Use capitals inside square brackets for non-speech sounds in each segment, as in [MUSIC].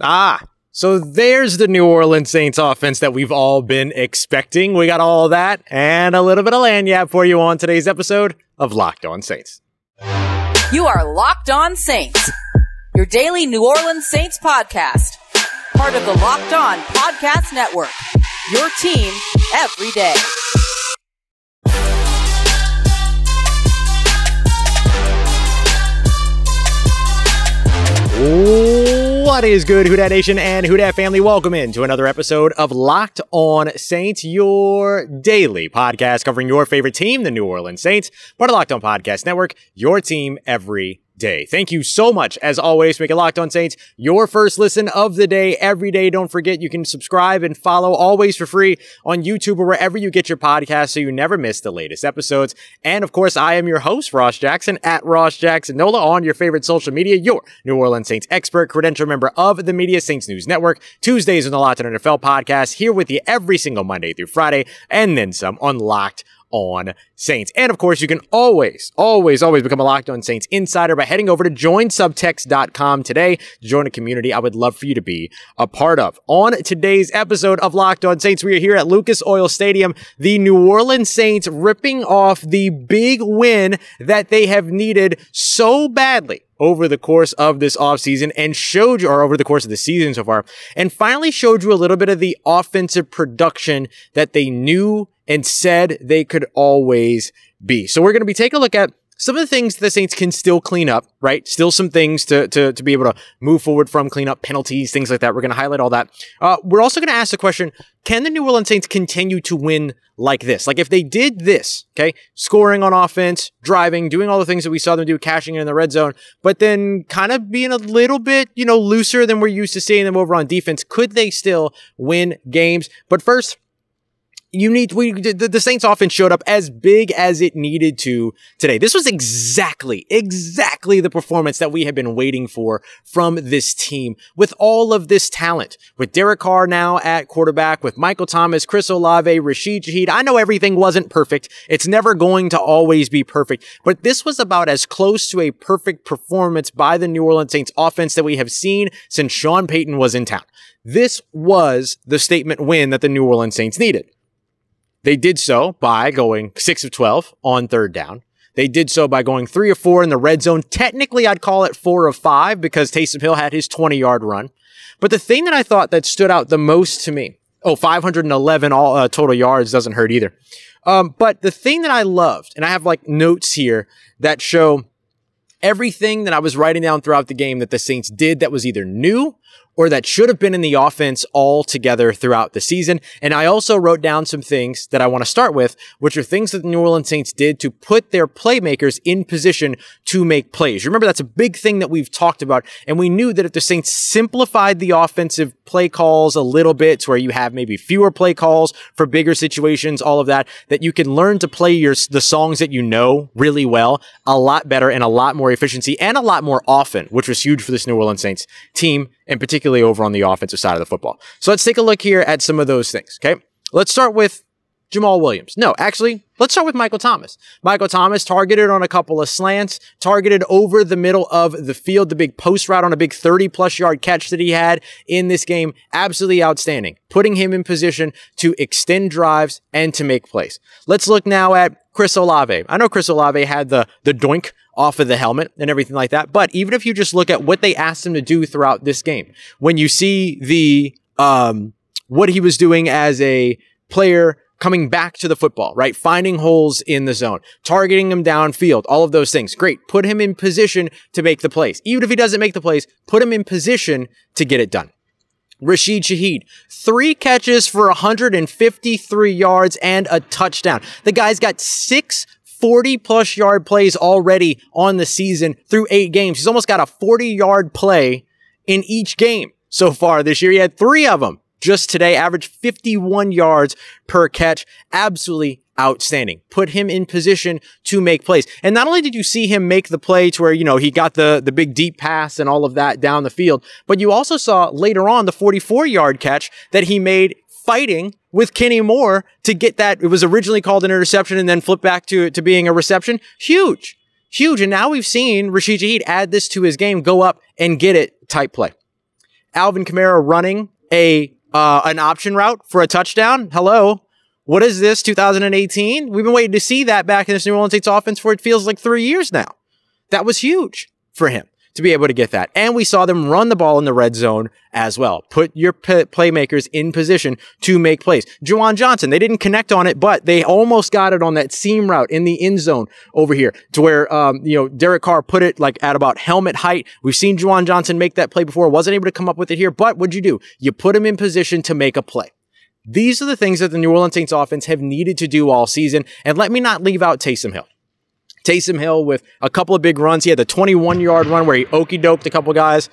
Ah, so there's the New Orleans Saints offense that we've all been expecting. We got all that and a little bit of lagniappe for you on today's episode of Locked On Saints. You are Locked On Saints, your daily New Orleans Saints podcast, part of the Locked On Podcast Network. Your team every day. What is good, Who Dat Nation and Who Dat family? Welcome in to another episode of Locked On Saints, your daily podcast covering your favorite team, the New Orleans Saints, part of Locked On Podcast Network, your team every day. Thank you so much, as always, make it Locked On Saints your first listen of the day every day. Don't forget you can subscribe and follow always for free on YouTube or wherever you get your podcast so you never miss the latest episodes. And of course, I am your host, Ross Jackson, at Ross Jackson Nola on your favorite social media, your New Orleans Saints expert, credential member of the Media Saints News Network. Tuesdays on the Locked On NFL podcast, here with you every single Monday through Friday, and then some on Locked on Saints. And of course, you can always, always, always become a Locked On Saints insider by heading over to joinsubtext.com today to join a community I would love for you to be a part of. On today's episode of Locked On Saints, we are here at Lucas Oil Stadium, the New Orleans Saints ripping off the big win that they have needed so badly over the course of this offseason and showed you, or over the course of the season so far, and finally showed you a little bit of the offensive production that they knew and said they could always be. So we're going to be taking a look at some of the things the Saints can still clean up, right? Still some things to, to, to be able to move forward from, clean up penalties, things like that. We're going to highlight all that. Uh, we're also going to ask the question, can the New Orleans Saints continue to win like this? Like if they did this, okay, scoring on offense, driving, doing all the things that we saw them do, cashing in, in the red zone, but then kind of being a little bit, you know, looser than we're used to seeing them over on defense, could they still win games? But first, you need we the, the, Saints offense showed up as big as it needed to today. This was exactly exactly the performance that we have been waiting for from this team with all of this talent. With Derek Carr now at quarterback, with Michael Thomas, Chris Olave, Rashid Shaheed. I know everything wasn't perfect. It's never going to always be perfect, but this was about as close to a perfect performance by the New Orleans Saints offense that we have seen since Sean Payton was in town. This was the statement win that the New Orleans Saints needed. They did so by going six of 12 on third down. They did so by going three of four in the red zone. Technically, I'd call it four of five because Taysom Hill had his 20 yard run. But the thing that I thought that stood out the most to me, oh, 511 all uh, total yards doesn't hurt either. Um, but the thing that I loved, and I have like notes here that show everything that I was writing down throughout the game that the Saints did that was either new or that should have been in the offense all together throughout the season. And I also wrote down some things that I want to start with, which are things that the New Orleans Saints did to put their playmakers in position to make plays. Remember, that's a big thing that we've talked about. And we knew that if the Saints simplified the offensive play calls a little bit to where you have maybe fewer play calls for bigger situations, all of that, that you can learn to play your, the songs that you know really well a lot better and a lot more efficiency and a lot more often, which was huge for this New Orleans Saints team and particularly over on the offensive side of the football. So let's take a look here at some of those things. Okay. Let's start with Jamaal Williams. No, actually, let's start with Michael Thomas. Michael Thomas targeted on a couple of slants, targeted over the middle of the field, the big post route on a big 30 plus yard catch that he had in this game. Absolutely outstanding, putting him in position to extend drives and to make plays. Let's look now at Chris Olave. I know Chris Olave had the, the doink off of the helmet and everything like that. But even if you just look at what they asked him to do throughout this game, when you see the, um, what he was doing as a player coming back to the football, right? Finding holes in the zone, targeting him downfield, all of those things. Great. Put him in position to make the plays. Even if he doesn't make the plays, put him in position to get it done. Rashid Shaheed, three catches for 153 yards and a touchdown. The guy's got six 40 plus yard plays already on the season through eight games. He's almost got a 40 yard play in each game so far this year. He had three of them just today, averaged 51 yards per catch. Absolutely outstanding. Put him in position to make plays. And not only did you see him make the play to where, you know, he got the, the big deep pass and all of that down the field, but you also saw later on the 44 yard catch that he made fighting with Kenny Moore to get that. It was originally called an interception and then flipped back to, to being a reception. Huge, huge. And now we've seen Rashid Shaheed add this to his game, go up and get it type play. Alvin Kamara running a uh, an option route for a touchdown. Hello. What is this, 2018? We've been waiting to see that back in this New Orleans Saints offense for it feels like three years now. That was huge for him to be able to get that. And we saw them run the ball in the red zone as well. Put your p- playmakers in position to make plays. Juwan Johnson, they didn't connect on it, but they almost got it on that seam route in the end zone over here to where, um, you know, Derek Carr put it like at about helmet height. We've seen Juwan Johnson make that play before. Wasn't able to come up with it here, but what'd you do? You put him in position to make a play. These are the things that the New Orleans Saints offense have needed to do all season. And let me not leave out Taysom Hill. Taysom Hill with a couple of big runs. He had the 21 yard run where he okey doked a couple guys.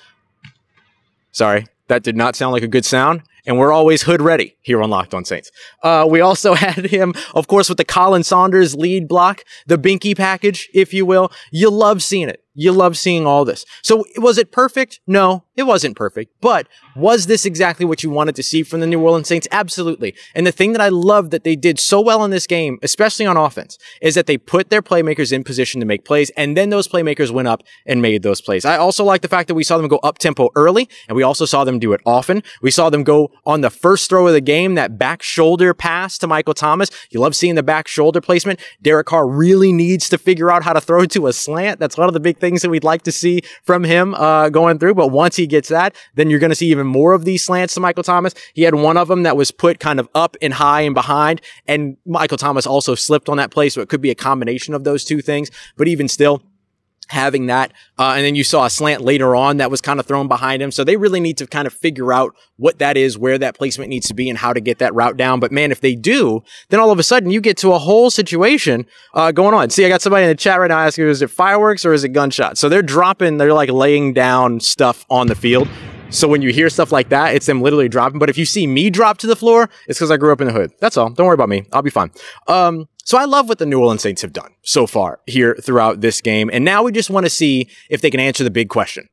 Sorry, that did not sound like a good sound. And we're always hood ready here on Locked on Saints. Uh, we also [LAUGHS] had him, of course, with the Colin Saunders lead block, the Binky package, if you will. You love seeing it. You love seeing all this. So was it perfect? No, it wasn't perfect. But was this exactly what you wanted to see from the New Orleans Saints? Absolutely. And the thing that I love that they did so well in this game, especially on offense, is that they put their playmakers in position to make plays, and then those playmakers went up and made those plays. I also like the fact that we saw them go up tempo early, and we also saw them do it often. We saw them go on the first throw of the game, that back shoulder pass to Michael Thomas. You love seeing the back shoulder placement. Derek Carr really needs to figure out how to throw [LAUGHS] to a slant. That's one of the big things that we'd like to see from him uh, going through. But once he gets that, then you're going to see even more of these slants to Michael Thomas. He had one of them that was put kind of up and high and behind, and Michael Thomas also slipped on that play. So it could be a combination of those two things. But even still, having that. Uh, and then you saw a slant later on that was kind of thrown behind him. So they really need to kind of figure out what that is, where that placement needs to be, and how to get that route down. But man, if they do, then all of a sudden you get to a whole situation uh, going on. See, I got somebody in the chat right now asking, is it fireworks or is it gunshots? So they're dropping, they're like laying down stuff on the field. So when you hear stuff like that, it's them literally dropping. But if you see me drop to the floor, it's because I grew up in the hood. That's all. Don't worry about me. I'll be fine. Um, so I love what the New Orleans Saints have done so far here throughout this game. And now we just want to see if they can answer the big question.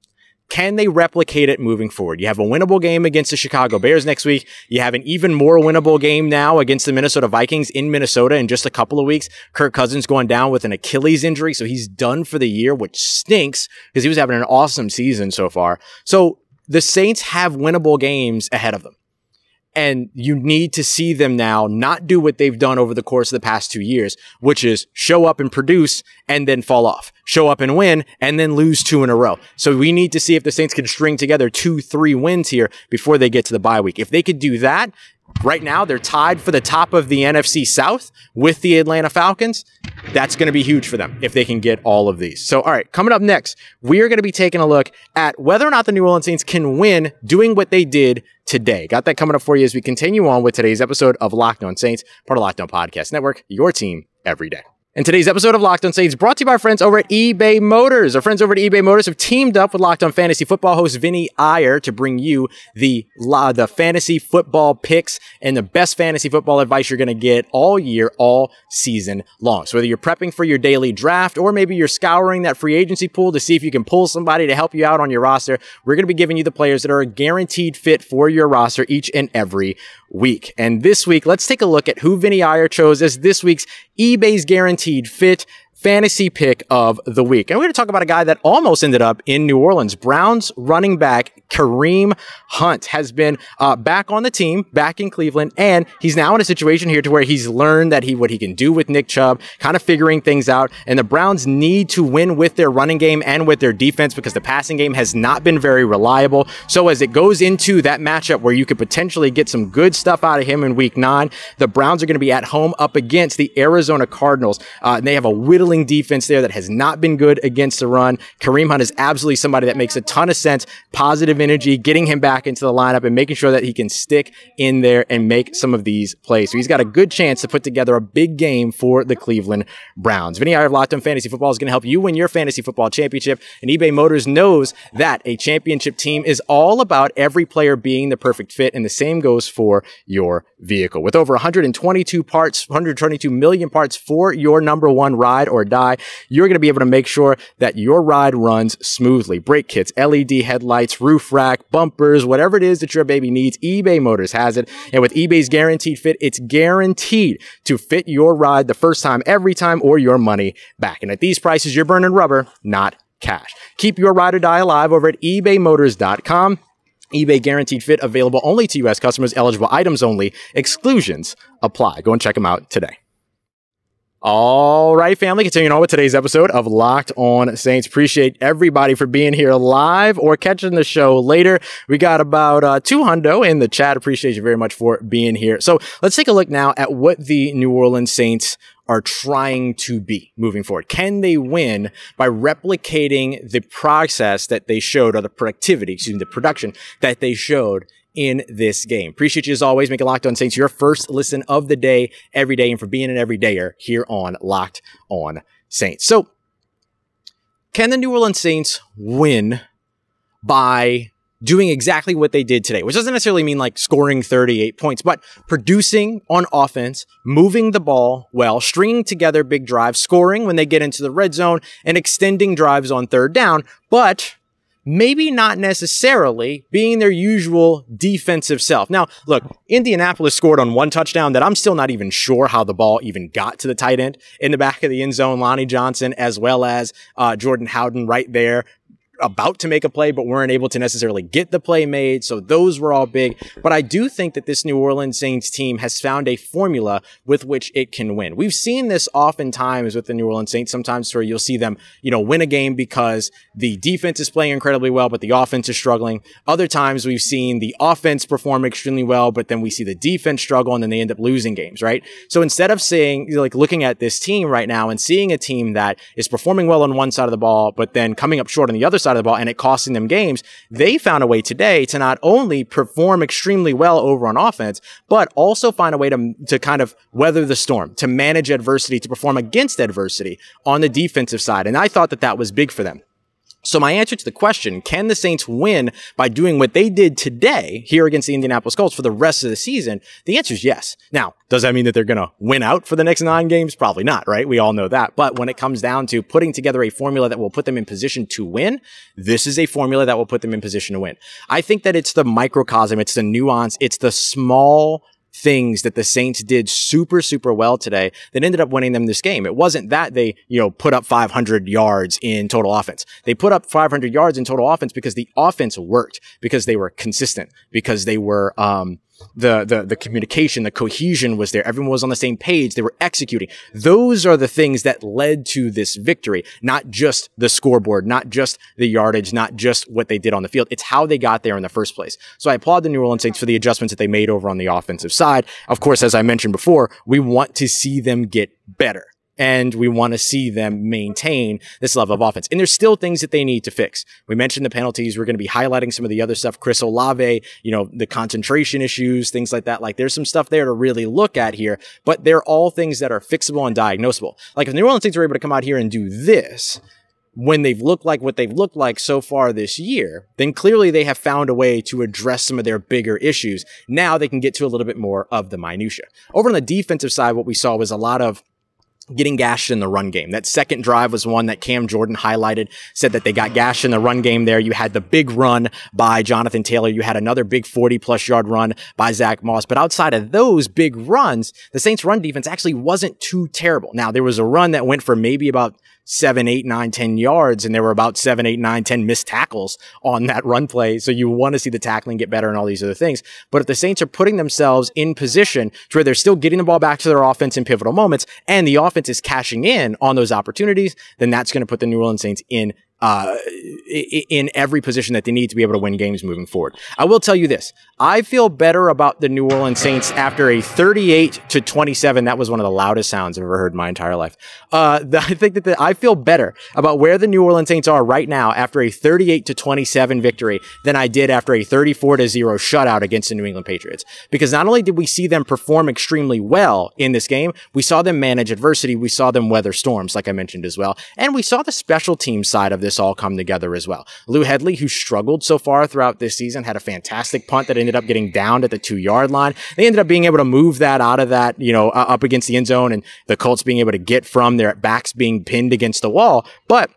Can they replicate it moving forward? You have a winnable game against the Chicago Bears next week. You have an even more winnable game now against the Minnesota Vikings in Minnesota in just a couple of weeks. Kirk Cousins going down with an Achilles injury, so he's done for the year, which stinks because he was having an awesome season so far. So the Saints have winnable games ahead of them. And you need to see them now not do what they've done over the course of the past two years, which is show up and produce and then fall off, show up and win and then lose two in a row. So we need to see if the Saints can string together two, three wins here before they get to the bye week. If they could do that, Right now, they're tied for the top of the NFC South with the Atlanta Falcons. That's going to be huge for them if they can get all of these. So, all right, coming up next, we are going to be taking a look at whether or not the New Orleans Saints can win doing what they did today. Got that coming up for you as we continue on with today's episode of Locked On Saints, part of Locked On Podcast Network, your team every day. And today's episode of Locked On Saints brought to you by our friends over at eBay Motors. Our friends over at eBay Motors have teamed up with Locked On Fantasy Football host Vinnie Iyer to bring you the the fantasy football picks and the best fantasy football advice you're going to get all year, all season long. So whether you're prepping for your daily draft or maybe you're scouring that free agency pool to see if you can pull somebody to help you out on your roster, we're going to be giving you the players that are a guaranteed fit for your roster each and every week. And this week, let's take a look at who Vinnie Iyer chose as this week's eBay's guaranteed fit fantasy pick of the week. And we're going to talk about a guy that almost ended up in New Orleans. Browns running back Kareem Hunt has been uh, back on the team, back in Cleveland, and he's now in a situation here to where he's learned that he what he can do with Nick Chubb, kind of figuring things out. And the Browns need to win with their running game and with their defense because the passing game has not been very reliable. So as it goes into that matchup where you could potentially get some good stuff out of him in Week Nine, the Browns are going to be at home up against the Arizona Cardinals. Uh, and they have a whittling defense there that has not been good against the run. Kareem Hunt is absolutely somebody that makes a ton of sense. Positive energy, getting him back into the lineup and making sure that he can stick in there and make some of these plays. So he's got a good chance to put together a big game for the Cleveland Browns. Vinnie Iyer of Locked On Fantasy Football is going to help you win your fantasy football championship. And eBay Motors knows that a championship team is all about every player being the perfect fit. And the same goes for your vehicle. With over 122 parts, 122 million parts for your number one ride or die, you're going to be able to make sure that your ride runs smoothly. Brake kits, LED headlights, roof rack, bumpers, whatever it is that your baby needs, eBay Motors has it. And with eBay's guaranteed fit, it's guaranteed to fit your ride the first time, every time, or your money back. And at these prices, you're burning rubber, not cash. Keep your ride or die alive over at ebaymotors.com. eBay guaranteed fit available only to U.S. customers, eligible items only. Exclusions apply. Go and check them out today. All right, family, continuing on with today's episode of Locked On Saints. Appreciate everybody for being here live or catching the show later. We got about uh, two hundo in the chat. Appreciate you very much for being here. So let's take a look now at what the New Orleans Saints are trying to be moving forward. Can they win by replicating the process that they showed or the productivity, excuse me, the production that they showed in this game. Appreciate you as always, Make making Locked On Saints your first listen of the day every day and for being an everydayer here on Locked On Saints. So, can the New Orleans Saints win by doing exactly what they did today, which doesn't necessarily mean like scoring 38 points, but producing on offense, moving the ball well, stringing together big drives, scoring when they get into the red zone, and extending drives on third down, but maybe not necessarily being their usual defensive self. Now, look, Indianapolis scored on one touchdown that I'm still not even sure how the ball even got to the tight end in the back of the end zone. Lonnie Johnson, as well as uh, Jordan Howden right there about to make a play, but weren't able to necessarily get the play made. So those were all big. But I do think that this New Orleans Saints team has found a formula with which it can win. We've seen this oftentimes with the New Orleans Saints, sometimes where you'll see them, you know, win a game because the defense is playing incredibly well, but the offense is struggling. Other times we've seen the offense perform extremely well, but then we see the defense struggle and then they end up losing games, right? So instead of saying, like looking at this team right now and seeing a team that is performing well on one side of the ball, but then coming up short on the other side, side of the ball and it costing them games, they found a way today to not only perform extremely well over on offense, but also find a way to, to kind of weather the storm, to manage adversity, to perform against adversity on the defensive side. And I thought that that was big for them. So my answer to the question, can the Saints win by doing what they did today here against the Indianapolis Colts for the rest of the season? The answer is yes. Now, does that mean that they're going to win out for the next nine games? Probably not, right? We all know that. But when it comes down to putting together a formula that will put them in position to win, this is a formula that will put them in position to win. I think that it's the microcosm, it's the nuance, it's the small things that the Saints did super, super well today that ended up winning them this game. It wasn't that they, you know, put up 500 yards in total offense. They put up 500 yards in total offense because the offense worked, because they were consistent, because they were, um, the, the, the communication, the cohesion was there. Everyone was on the same page. They were executing. Those are the things that led to this victory, not just the scoreboard, not just the yardage, not just what they did on the field. It's how they got there in the first place. So I applaud the New Orleans Saints for the adjustments that they made over on the offensive side. Of course, as I mentioned before, we want to see them get better and we want to see them maintain this level of offense. And there's still things that they need to fix. We mentioned the penalties. We're going to be highlighting some of the other stuff. Chris Olave, you know, the concentration issues, things like that. Like there's some stuff there to really look at here, but they're all things that are fixable and diagnosable. Like if New Orleans Saints are able to come out here and do this, when they've looked like what they've looked like so far this year, then clearly they have found a way to address some of their bigger issues. Now they can get to a little bit more of the minutia. Over on the defensive side, what we saw was a lot of getting gashed in the run game. That second drive was one that Cam Jordan highlighted, said that they got gashed in the run game there. You had the big run by Jonathan Taylor. You had another big 40 plus yard run by Zach Moss. But outside of those big runs, the Saints run defense actually wasn't too terrible. Now there was a run that went for maybe about seven, eight, nine, ten yards, and there were about seven, eight, nine, ten missed tackles on that run play. So you want to see the tackling get better and all these other things. But if the Saints are putting themselves in position to where they're still getting the ball back to their offense in pivotal moments, and the offense is cashing in on those opportunities, then that's going to put the New Orleans Saints in uh, in every position that they need to be able to win games moving forward. I will tell you this. I feel better about the New Orleans Saints after a 38 to 27. That was one of the loudest sounds I've ever heard in my entire life. Uh, [LAUGHS] the, I think that the, I feel better about where the New Orleans Saints are right now after a 38 to 27 victory than I did after a 34 to 0 shutout against the New England Patriots. Because not only did we see them perform extremely well in this game, we saw them manage adversity. We saw them weather storms, like I mentioned as well. And we saw the special team side of this this all come together as well. Lou Hedley, who struggled so far throughout this season, had a fantastic punt that ended up getting downed at the two yard line. They ended up being able to move that out of that, you know, uh, up against the end zone and the Colts being able to get from their backs being pinned against the wall. But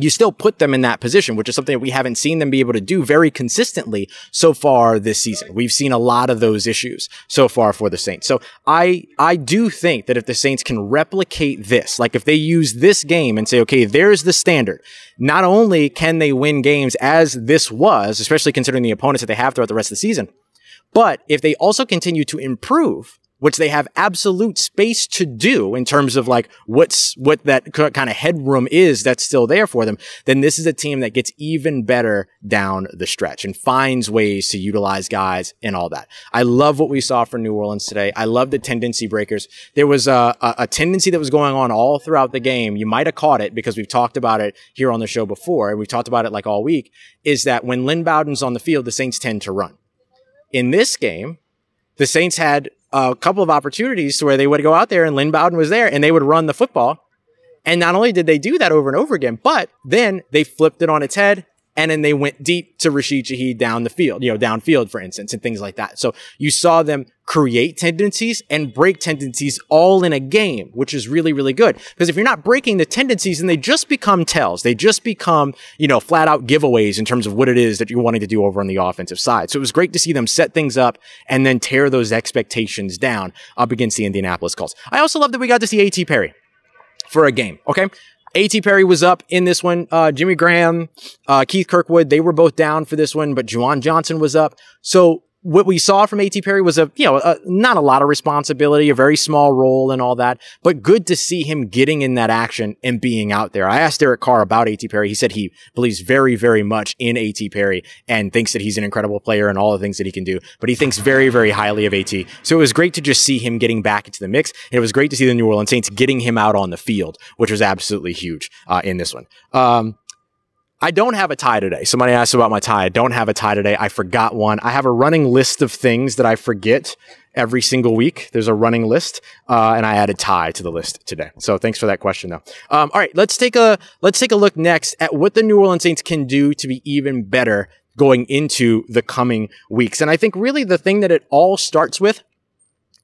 you still put them in that position, which is something that we haven't seen them be able to do very consistently so far this season. We've seen a lot of those issues so far for the Saints. So I, I do think that if the Saints can replicate this, like if they use this game and say, okay, there's the standard, not only can they win games as this was, especially considering the opponents that they have throughout the rest of the season, but if they also continue to improve, which they have absolute space to do in terms of like what's what that kind of headroom is that's still there for them, then this is a team that gets even better down the stretch and finds ways to utilize guys and all that. I love what we saw for New Orleans today. I love the tendency breakers. There was a, a, a tendency that was going on all throughout the game. You might have caught it because we've talked about it here on the show before, and we've talked about it like all week. Is that when Lynn Bowden's on the field, the Saints tend to run. In this game, the Saints had a couple of opportunities to where they would go out there and Lynn Bowden was there and they would run the football. And not only did they do that over and over again, but then they flipped it on its head and then they went deep to Rashid Shaheed down the field, you know, downfield, for instance, and things like that. So you saw them create tendencies and break tendencies all in a game, which is really, really good. Because if you're not breaking the tendencies, then they just become tells. They just become, you know, flat out giveaways in terms of what it is that you're wanting to do over on the offensive side. So it was great to see them set things up and then tear those expectations down up against the Indianapolis Colts. I also love that we got to see A.T. Perry for a game. Okay. A.T. Perry was up in this one. Uh, Jimmy Graham, uh, Keith Kirkwood, they were both down for this one, but Juwan Johnson was up. So what we saw from A.T. Perry was a, you know, a, not a lot of responsibility, a very small role and all that, but good to see him getting in that action and being out there. I asked Derek Carr about A.T. Perry. He said he believes very, very much in A.T. Perry and thinks that he's an incredible player and all the things that he can do, but he thinks very, very highly of A.T. So it was great to just see him getting back into the mix. And it was great to see the New Orleans Saints getting him out on the field, which was absolutely huge uh, in this one. Um, I don't have a tie today. Somebody asked about my tie. I don't have a tie today. I forgot one. I have a running list of things that I forget every single week. There's a running list, uh, and I added tie to the list today. So thanks for that question, though. Um, all right, let's take a let's take a look next at what the New Orleans Saints can do to be even better going into the coming weeks. And I think really the thing that it all starts with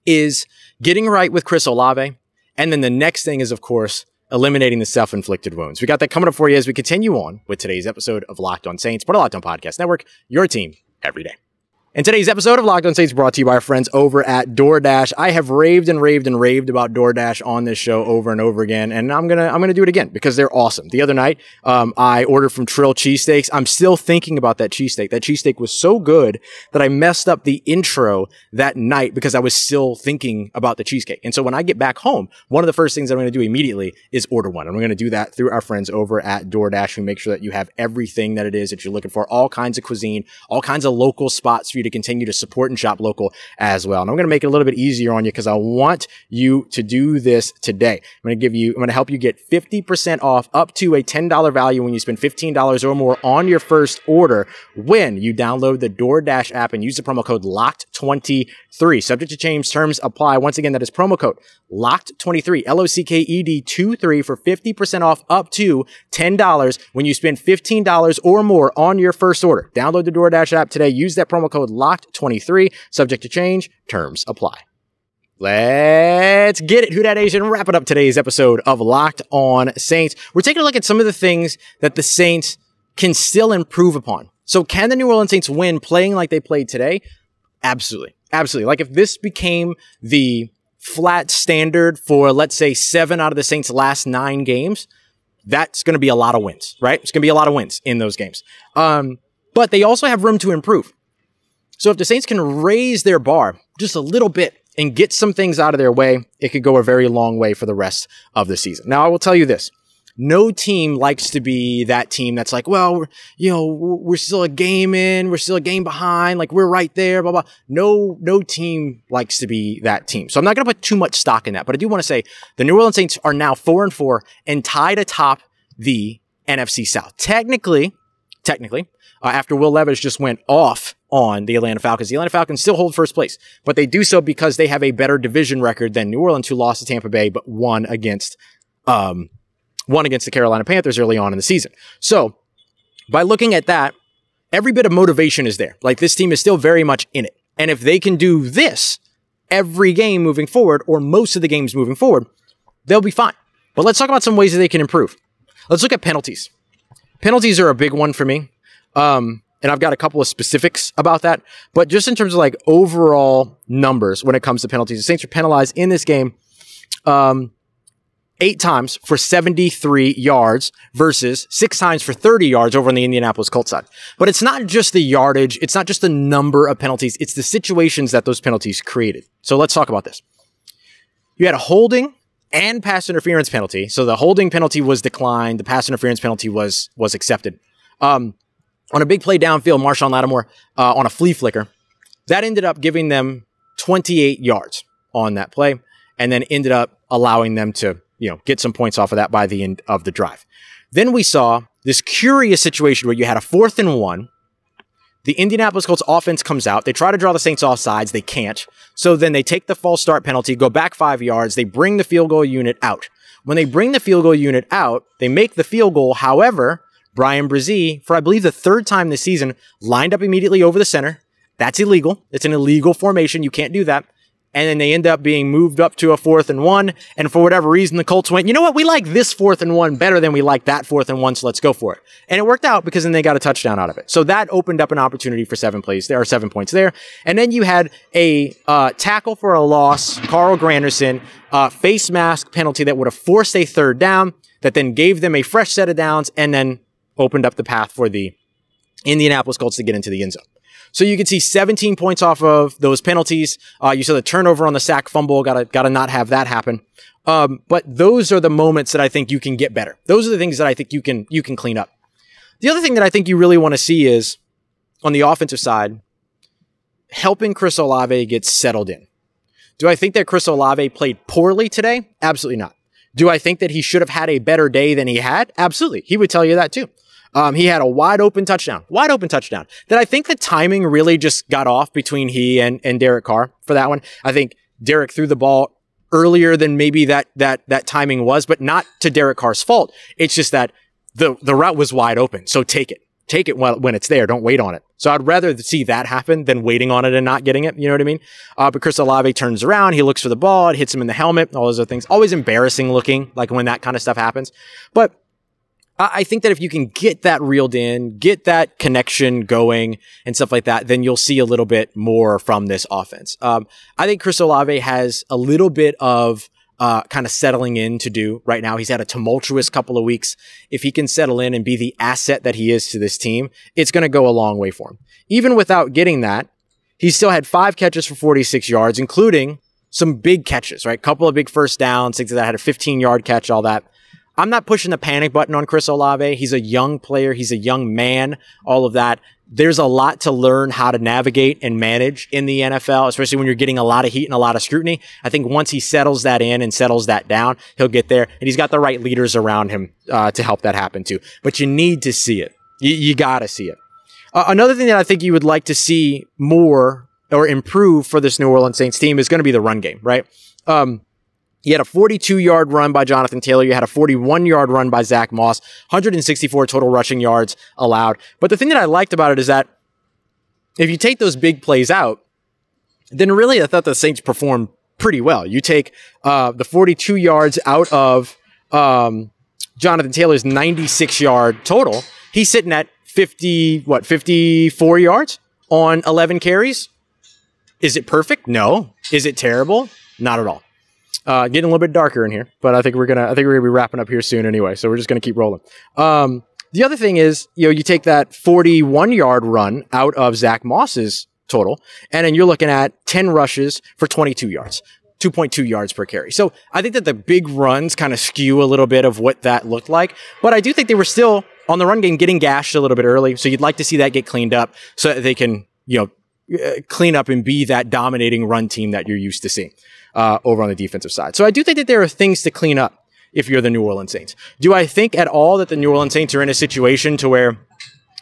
is getting right with Chris Olave, and then the next thing is, of course eliminating the self-inflicted wounds. We got that coming up for you as we continue on with today's episode of Locked On Saints, part of Locked On Podcast Network, your team every day. And today's episode of Locked On Saints brought to you by our friends over at DoorDash. I have raved and raved and raved about DoorDash on this show over and over again, and I'm gonna I'm gonna do it again because they're awesome. The other night, um, I ordered from Trill cheesesteaks. I'm still thinking about that cheesesteak. That cheesesteak was so good that I messed up the intro that night because I was still thinking about the cheesecake. And so when I get back home, one of the first things I'm gonna do immediately is order one, and we're gonna do that through our friends over at DoorDash. We make sure that you have everything that it is that you're looking for, all kinds of cuisine, all kinds of local spots for you to continue to support and shop local as well. And I'm going to make it a little bit easier on you because I want you to do this today. I'm going to give you, I'm going to help you get 50% off up to a $10 value when you spend $15 or more on your first order when you download the DoorDash app and use the promo code LOCKED23. Subject to change, terms apply. Once again, that is promo code LOCKED23, L O C K E D 23 for 50% off up to $10 when you spend $15 or more on your first order. Download the DoorDash app today. Use that promo code LOCKED23. Subject to change, terms apply. Let's get it, Who Dat Nation. Wrap it up today's episode of Locked On Saints. We're taking a look at some of the things that the Saints can still improve upon. So, can the New Orleans Saints win playing like they played today? Absolutely. Absolutely. Like if this became the flat standard for, let's say, seven out of the Saints' last nine games, that's going to be a lot of wins, right? It's going to be a lot of wins in those games. Um, but they also have room to improve. So if the Saints can raise their bar just a little bit and get some things out of their way, it could go a very long way for the rest of the season. Now, I will tell you this. No team likes to be that team that's like, well, you know, we're still a game in, we're still a game behind, like we're right there, blah, blah. No, no team likes to be that team. So I'm not going to put too much stock in that, but I do want to say the New Orleans Saints are now four and four and tied atop the NFC South. Technically, technically, uh, after Will Levis just went off on the Atlanta Falcons. The Atlanta Falcons still hold first place, but they do so because they have a better division record than New Orleans, who lost to Tampa Bay, but won against, um, won against the Carolina Panthers early on in the season. So by looking at that, every bit of motivation is there. Like this team is still very much in it. And if they can do this every game moving forward, or most of the games moving forward, they'll be fine. But let's talk about some ways that they can improve. Let's look at penalties. penalties are a big one for me. Um, and I've got a couple of specifics about that. But just in terms of like overall numbers when it comes to penalties, the Saints are penalized in this game um, eight times for 73 yards versus six times for 30 yards over on the Indianapolis Colts side. But it's not just the yardage, it's not just the number of penalties, it's the situations that those penalties created. So let's talk about this. You had a holding and pass interference penalty. So the holding penalty was declined, the pass interference penalty was was accepted. Um, on a big play downfield, Marshon Lattimore uh, on a flea flicker, that ended up giving them 28 yards on that play, and then ended up allowing them to you know get some points off of that by the end of the drive. Then we saw this curious situation where you had a fourth and one. The Indianapolis Colts offense comes out. They try to draw the Saints off sides. They can't. So then they take the false start penalty, go back five yards. They bring the field goal unit out. When they bring the field goal unit out, they make the field goal. However, Bryan Bresee, for I believe the third time this season, lined up immediately over the center. That's illegal. It's an illegal formation. You can't do that. And then they end up being moved up to a fourth and one. And for whatever reason, the Colts went, you know what? We like this fourth and one better than we like that fourth and one. So let's go for it. And it worked out because then they got a touchdown out of it. So that opened up an opportunity for seven plays. There are seven points there. And then you had a uh, tackle for a loss. Carl Granderson, uh, face mask penalty that would have forced a third down that then gave them a fresh set of downs and then opened up the path for the Indianapolis Colts to get into the end zone. So you can see 17 points off of those penalties. Uh, you saw the turnover on the sack fumble. Gotta gotta not have that happen. Um, but those are the moments that I think you can get better. Those are the things that I think you can you can clean up. The other thing that I think you really want to see is on the offensive side, helping Chris Olave get settled in. Do I think that Chris Olave played poorly today? Absolutely not. Do I think that he should have had a better day than he had? Absolutely. He would tell you that too. Um, he had a wide open touchdown, wide open touchdown. That I think the timing really just got off between he and, and Derek Carr for that one. I think Derek threw the ball earlier than maybe that that that timing was, but not to Derek Carr's fault. It's just that the the route was wide open. So take it. Take it when it's there. Don't wait on it. So I'd rather see that happen than waiting on it and not getting it. You know what I mean? Uh, but Chris Olave turns around. He looks for the ball. It hits him in the helmet. All those other things. Always embarrassing looking, like when that kind of stuff happens. But I think that if you can get that reeled in, get that connection going and stuff like that, then you'll see a little bit more from this offense. Um, I think Chris Olave has a little bit of uh, kind of settling in to do right now. He's had a tumultuous couple of weeks. If he can settle in and be the asset that he is to this team, it's going to go a long way for him. Even without getting that, he still had five catches for 46 yards, including some big catches, right? Couple of big first downs, things that. Had a 15 yard catch, all that. I'm not pushing the panic button on Chris Olave. He's a young player. He's a young man, all of that. There's a lot to learn how to navigate and manage in the NFL, especially when you're getting a lot of heat and a lot of scrutiny. I think once he settles that in and settles that down, he'll get there. And he's got the right leaders around him uh, to help that happen too. But you need to see it. You, you got to see it. Uh, another thing that I think you would like to see more or improve for this New Orleans Saints team is going to be the run game, right? Um, you had a 42 yard run by Jonathan Taylor. You had a 41 yard run by Zach Moss, 164 total rushing yards allowed. But the thing that I liked about it is that if you take those big plays out, then really I thought the Saints performed pretty well. You take uh, the 42 yards out of um, Jonathan Taylor's 96 yard total. He's sitting at 50, what, 54 yards on 11 carries? Is it perfect? No. Is it terrible? Not at all. Uh, getting a little bit darker in here, but I think we're gonna I think we're gonna be wrapping up here soon anyway. So we're just gonna keep rolling. Um, the other thing is, you know, you take that 41 yard run out of Zach Moss's total, and then you're looking at 10 rushes for 22 yards. 2.2 yards per carry. So I think that the big runs kind of skew a little bit of what that looked like. But I do think they were still on the run game getting gashed a little bit early. So you'd like to see that get cleaned up so that they can, you know, clean up and be that dominating run team that you're used to seeing uh, over on the defensive side. So I do think that there are things to clean up if you're the New Orleans Saints. Do I think at all that the New Orleans Saints are in a situation to where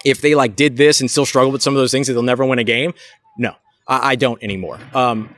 if they like did this and still struggle with some of those things that they'll never win a game? No, I, I don't anymore. Um,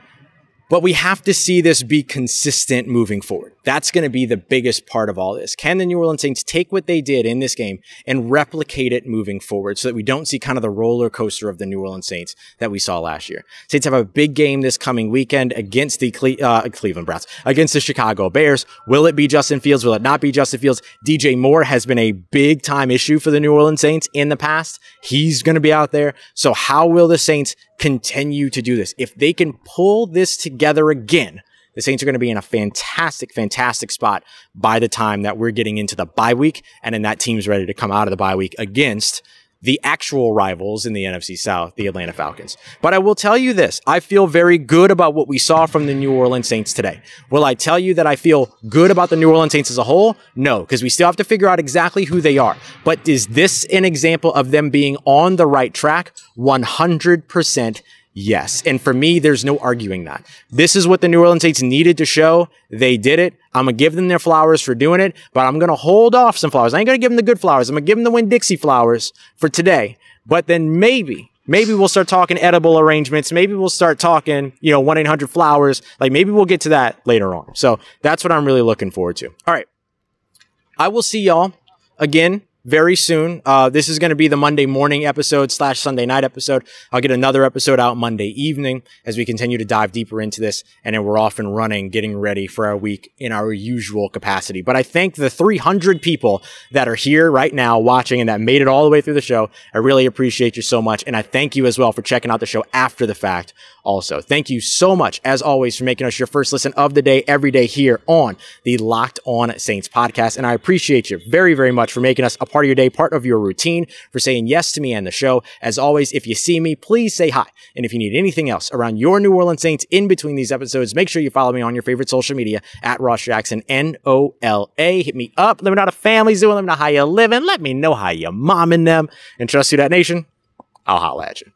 But we have to see this be consistent moving forward. That's going to be the biggest part of all this. Can the New Orleans Saints take what they did in this game and replicate it moving forward so that we don't see kind of the roller coaster of the New Orleans Saints that we saw last year? Saints have a big game this coming weekend against the Cle- uh, Cleveland Browns, against the Chicago Bears. Will it be Justin Fields? Will it not be Justin Fields? DJ Moore has been a big time issue for the New Orleans Saints in the past. He's going to be out there. So how will the Saints continue to do this? If they can pull this together again, the Saints are going to be in a fantastic, fantastic spot by the time that we're getting into the bye week and then that team's ready to come out of the bye week against the actual rivals in the NFC South, the Atlanta Falcons. But I will tell you this I feel very good about what we saw from the New Orleans Saints today. Will I tell you that I feel good about the New Orleans Saints as a whole? No, because we still have to figure out exactly who they are. But is this an example of them being on the right track? 100% Yes. And for me, there's no arguing that. This is what the New Orleans Saints needed to show. They did it. I'm going to give them their flowers for doing it, but I'm going to hold off some flowers. I ain't going to give them the good flowers. I'm going to give them the Winn-Dixie flowers for today. But then maybe, maybe we'll start talking edible arrangements. Maybe we'll start talking, you know, 1 800 flowers. Like maybe we'll get to that later on. So that's what I'm really looking forward to. All right. I will see y'all again very soon. Uh, this is going to be the Monday morning episode slash Sunday night episode. I'll get another episode out Monday evening as we continue to dive deeper into this. And then we're off and running, getting ready for our week in our usual capacity. But I thank the 300 people that are here right now watching and that made it all the way through the show. I really appreciate you so much. And I thank you as well for checking out the show after the fact also. Thank you so much, as always, for making us your first listen of the day every day here on the Locked On Saints podcast. And I appreciate you very, very much for making us a part of your day, part of your routine, for saying yes to me and the show. As always, if you see me, please say hi. And if you need anything else around your New Orleans Saints in between these episodes, make sure you follow me on your favorite social media at Ross Jackson, N O L A. Hit me up. Let me know how the family's doing. Let me know how you're living. Let me know how you're momming them. And trust you, that nation. I'll holla at you.